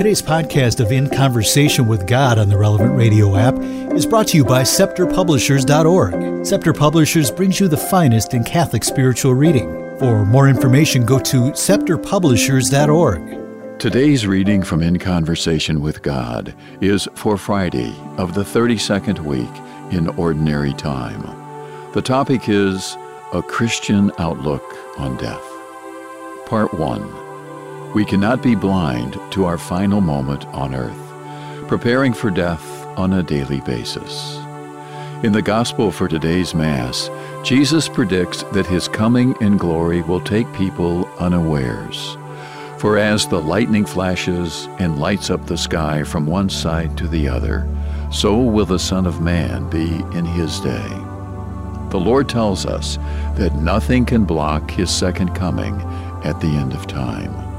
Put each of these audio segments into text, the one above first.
Today's podcast of In Conversation with God on the Relevant Radio app is brought to you by ScepterPublishers.org. Scepter Publishers brings you the finest in Catholic spiritual reading. For more information, go to ScepterPublishers.org. Today's reading from In Conversation with God is for Friday of the 32nd week in Ordinary Time. The topic is A Christian Outlook on Death. Part 1 we cannot be blind to our final moment on earth, preparing for death on a daily basis. In the Gospel for today's Mass, Jesus predicts that his coming in glory will take people unawares. For as the lightning flashes and lights up the sky from one side to the other, so will the Son of Man be in his day. The Lord tells us that nothing can block his second coming at the end of time.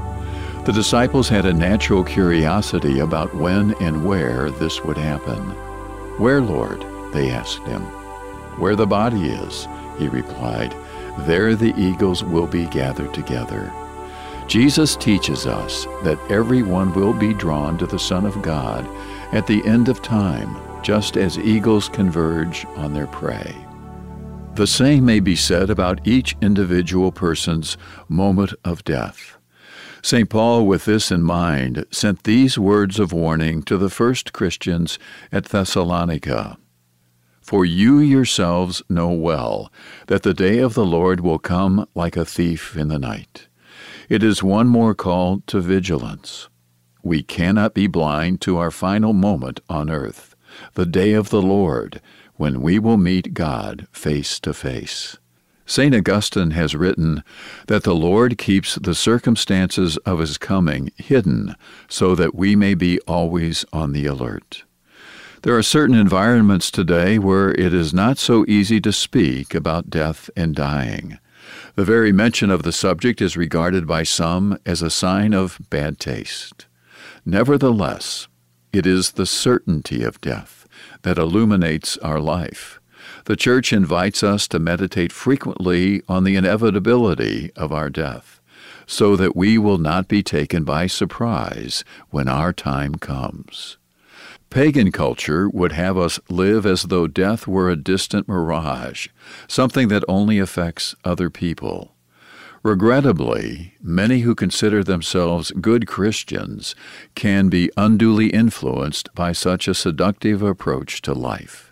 The disciples had a natural curiosity about when and where this would happen. Where, Lord? they asked him. Where the body is, he replied, there the eagles will be gathered together. Jesus teaches us that everyone will be drawn to the Son of God at the end of time, just as eagles converge on their prey. The same may be said about each individual person's moment of death. St. Paul, with this in mind, sent these words of warning to the first Christians at Thessalonica For you yourselves know well that the day of the Lord will come like a thief in the night. It is one more call to vigilance. We cannot be blind to our final moment on earth, the day of the Lord, when we will meet God face to face. St. Augustine has written that the Lord keeps the circumstances of his coming hidden so that we may be always on the alert. There are certain environments today where it is not so easy to speak about death and dying. The very mention of the subject is regarded by some as a sign of bad taste. Nevertheless, it is the certainty of death that illuminates our life the Church invites us to meditate frequently on the inevitability of our death, so that we will not be taken by surprise when our time comes. Pagan culture would have us live as though death were a distant mirage, something that only affects other people. Regrettably, many who consider themselves good Christians can be unduly influenced by such a seductive approach to life.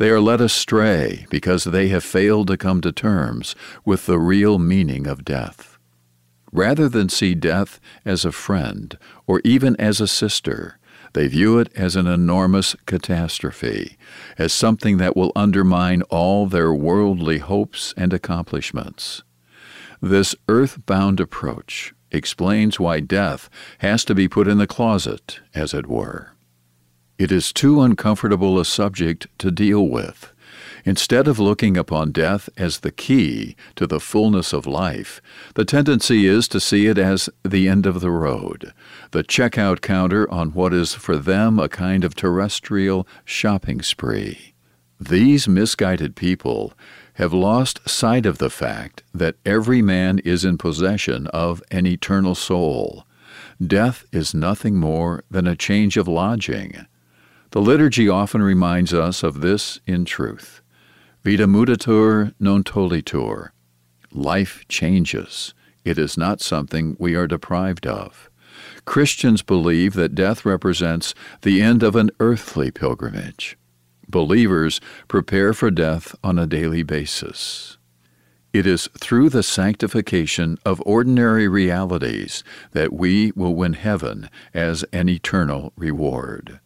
They are led astray because they have failed to come to terms with the real meaning of death. Rather than see death as a friend or even as a sister, they view it as an enormous catastrophe, as something that will undermine all their worldly hopes and accomplishments. This earth-bound approach explains why death has to be put in the closet, as it were. It is too uncomfortable a subject to deal with. Instead of looking upon death as the key to the fullness of life, the tendency is to see it as the end of the road, the checkout counter on what is for them a kind of terrestrial shopping spree. These misguided people have lost sight of the fact that every man is in possession of an eternal soul. Death is nothing more than a change of lodging. The liturgy often reminds us of this in truth. Vita mutatur non tollitur. Life changes. It is not something we are deprived of. Christians believe that death represents the end of an earthly pilgrimage. Believers prepare for death on a daily basis. It is through the sanctification of ordinary realities that we will win heaven as an eternal reward.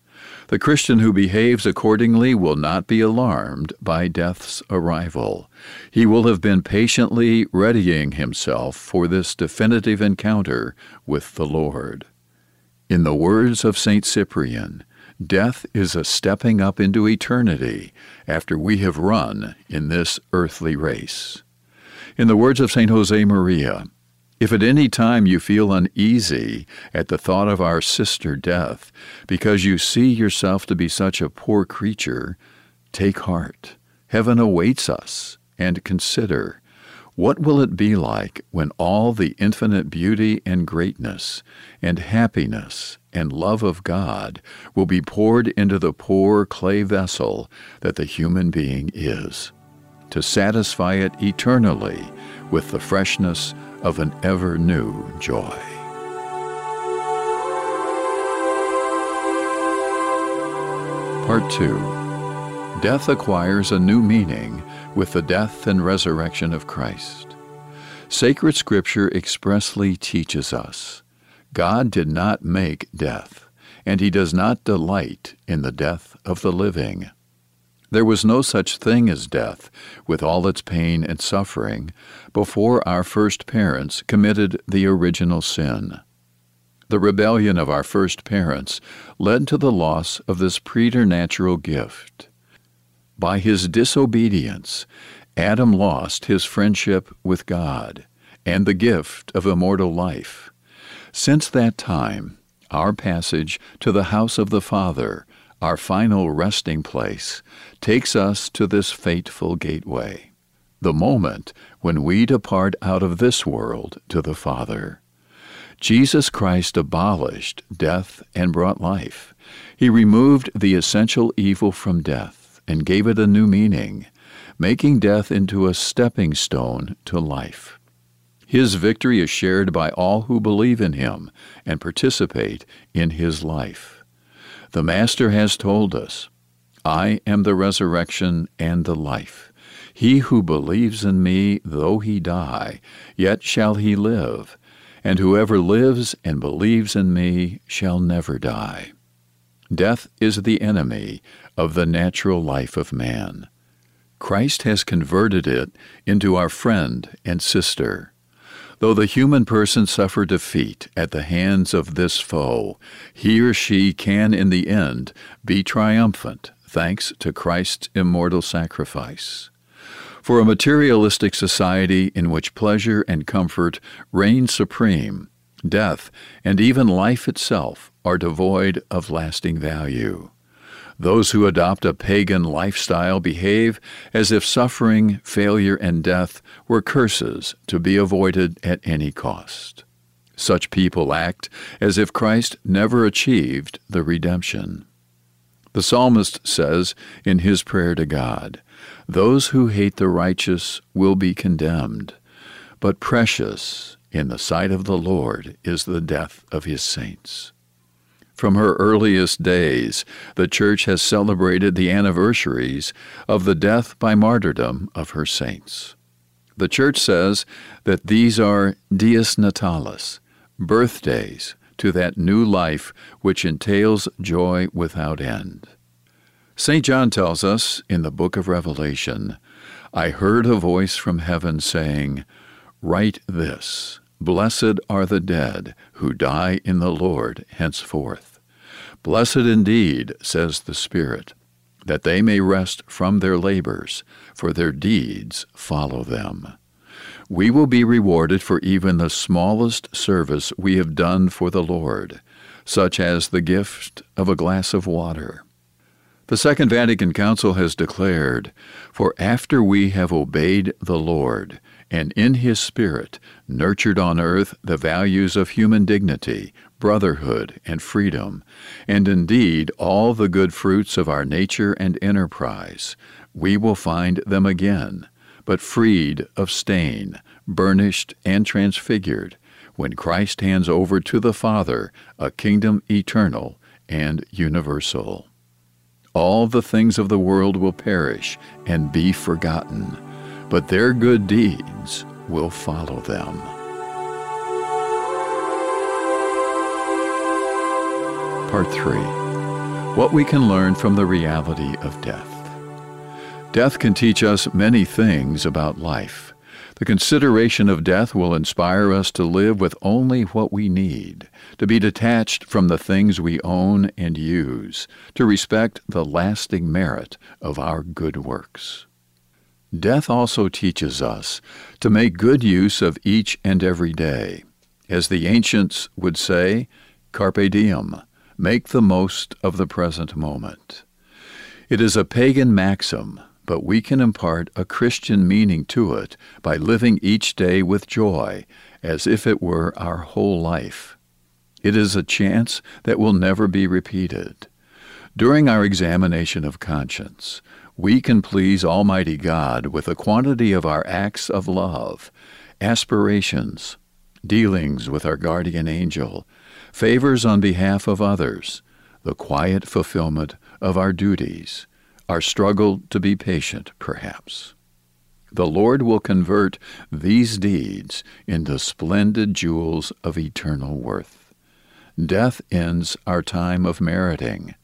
The Christian who behaves accordingly will not be alarmed by death's arrival. He will have been patiently readying himself for this definitive encounter with the Lord. In the words of St. Cyprian, death is a stepping up into eternity after we have run in this earthly race. In the words of St. Josemaria, if at any time you feel uneasy at the thought of our sister death, because you see yourself to be such a poor creature, take heart. Heaven awaits us, and consider What will it be like when all the infinite beauty and greatness and happiness and love of God will be poured into the poor clay vessel that the human being is, to satisfy it eternally with the freshness of an ever new joy? Part 2 Death acquires a new meaning with the death and resurrection of Christ. Sacred Scripture expressly teaches us God did not make death, and He does not delight in the death of the living. There was no such thing as death, with all its pain and suffering, before our first parents committed the original sin. The rebellion of our first parents led to the loss of this preternatural gift. By his disobedience, Adam lost his friendship with God and the gift of immortal life. Since that time, our passage to the house of the Father, our final resting place, takes us to this fateful gateway, the moment when we depart out of this world to the Father. Jesus Christ abolished death and brought life. He removed the essential evil from death and gave it a new meaning, making death into a stepping stone to life. His victory is shared by all who believe in him and participate in his life. The Master has told us, I am the resurrection and the life. He who believes in me, though he die, yet shall he live, and whoever lives and believes in me shall never die. Death is the enemy of the natural life of man. Christ has converted it into our friend and sister. Though the human person suffer defeat at the hands of this foe, he or she can in the end be triumphant thanks to Christ's immortal sacrifice. For a materialistic society in which pleasure and comfort reign supreme, death and even life itself are devoid of lasting value. Those who adopt a pagan lifestyle behave as if suffering, failure, and death were curses to be avoided at any cost. Such people act as if Christ never achieved the redemption. The psalmist says in his prayer to God, Those who hate the righteous will be condemned, but precious in the sight of the Lord is the death of his saints. From her earliest days, the Church has celebrated the anniversaries of the death by martyrdom of her saints. The Church says that these are dies natalis, birthdays to that new life which entails joy without end. St. John tells us in the book of Revelation, I heard a voice from heaven saying, Write this Blessed are the dead who die in the Lord henceforth. Blessed indeed, says the Spirit, that they may rest from their labors, for their deeds follow them. We will be rewarded for even the smallest service we have done for the Lord, such as the gift of a glass of water. The Second Vatican Council has declared, For after we have obeyed the Lord, and in His Spirit nurtured on earth the values of human dignity, brotherhood, and freedom, and indeed all the good fruits of our nature and enterprise, we will find them again, but freed of stain, burnished, and transfigured, when Christ hands over to the Father a kingdom eternal and universal. All the things of the world will perish and be forgotten but their good deeds will follow them. Part 3 What we can learn from the reality of death. Death can teach us many things about life. The consideration of death will inspire us to live with only what we need, to be detached from the things we own and use, to respect the lasting merit of our good works. Death also teaches us to make good use of each and every day. As the ancients would say, carpe diem, make the most of the present moment. It is a pagan maxim but we can impart a Christian meaning to it by living each day with joy, as if it were our whole life. It is a chance that will never be repeated. During our examination of conscience, we can please Almighty God with a quantity of our acts of love, aspirations, dealings with our guardian angel, favors on behalf of others, the quiet fulfillment of our duties, our struggle to be patient, perhaps. The Lord will convert these deeds into splendid jewels of eternal worth. Death ends our time of meriting.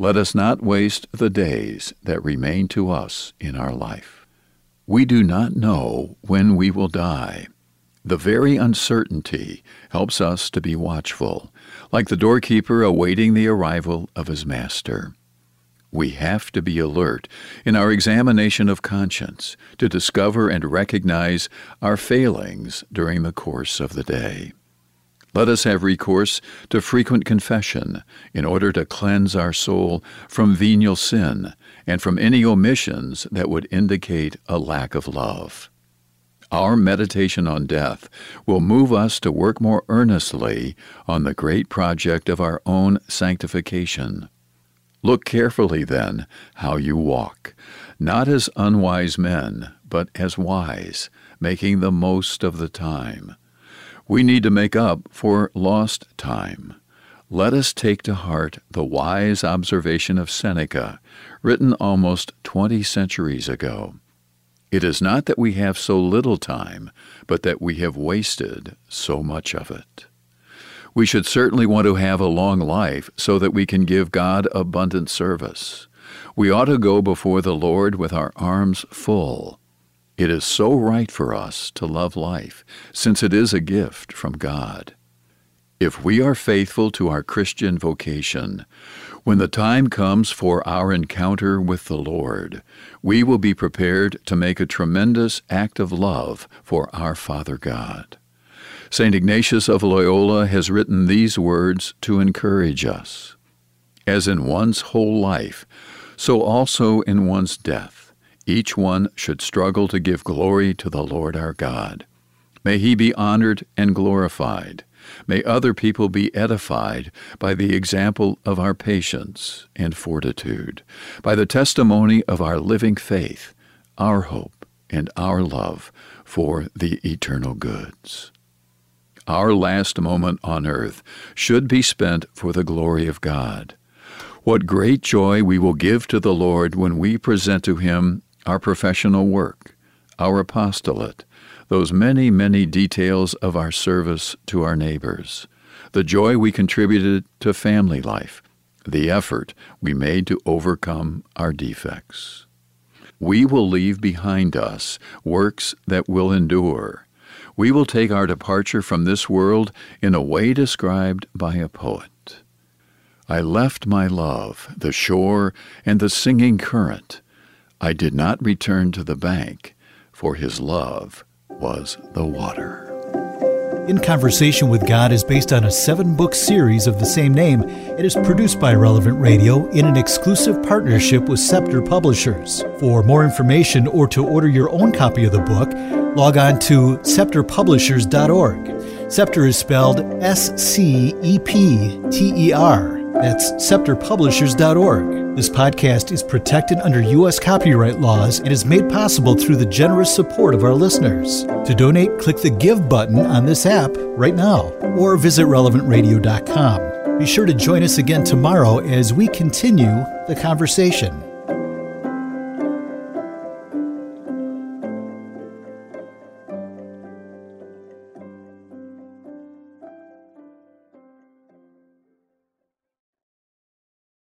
Let us not waste the days that remain to us in our life. We do not know when we will die. The very uncertainty helps us to be watchful, like the doorkeeper awaiting the arrival of his master. We have to be alert in our examination of conscience to discover and recognize our failings during the course of the day. Let us have recourse to frequent confession in order to cleanse our soul from venial sin and from any omissions that would indicate a lack of love. Our meditation on death will move us to work more earnestly on the great project of our own sanctification. Look carefully, then, how you walk, not as unwise men, but as wise, making the most of the time. We need to make up for lost time. Let us take to heart the wise observation of Seneca, written almost twenty centuries ago. It is not that we have so little time, but that we have wasted so much of it. We should certainly want to have a long life so that we can give God abundant service. We ought to go before the Lord with our arms full it is so right for us to love life, since it is a gift from God. If we are faithful to our Christian vocation, when the time comes for our encounter with the Lord, we will be prepared to make a tremendous act of love for our Father God. St. Ignatius of Loyola has written these words to encourage us. As in one's whole life, so also in one's death each one should struggle to give glory to the Lord our God. May he be honored and glorified. May other people be edified by the example of our patience and fortitude, by the testimony of our living faith, our hope, and our love for the eternal goods. Our last moment on earth should be spent for the glory of God. What great joy we will give to the Lord when we present to Him our professional work, our apostolate, those many, many details of our service to our neighbors, the joy we contributed to family life, the effort we made to overcome our defects. We will leave behind us works that will endure. We will take our departure from this world in a way described by a poet. I left my love, the shore, and the singing current I did not return to the bank, for his love was the water. In Conversation with God is based on a seven book series of the same name. It is produced by Relevant Radio in an exclusive partnership with Scepter Publishers. For more information or to order your own copy of the book, log on to scepterpublishers.org. Scepter is spelled S C E P T E R. That's scepterpublishers.org. This podcast is protected under U.S. copyright laws and is made possible through the generous support of our listeners. To donate, click the Give button on this app right now or visit relevantradio.com. Be sure to join us again tomorrow as we continue the conversation.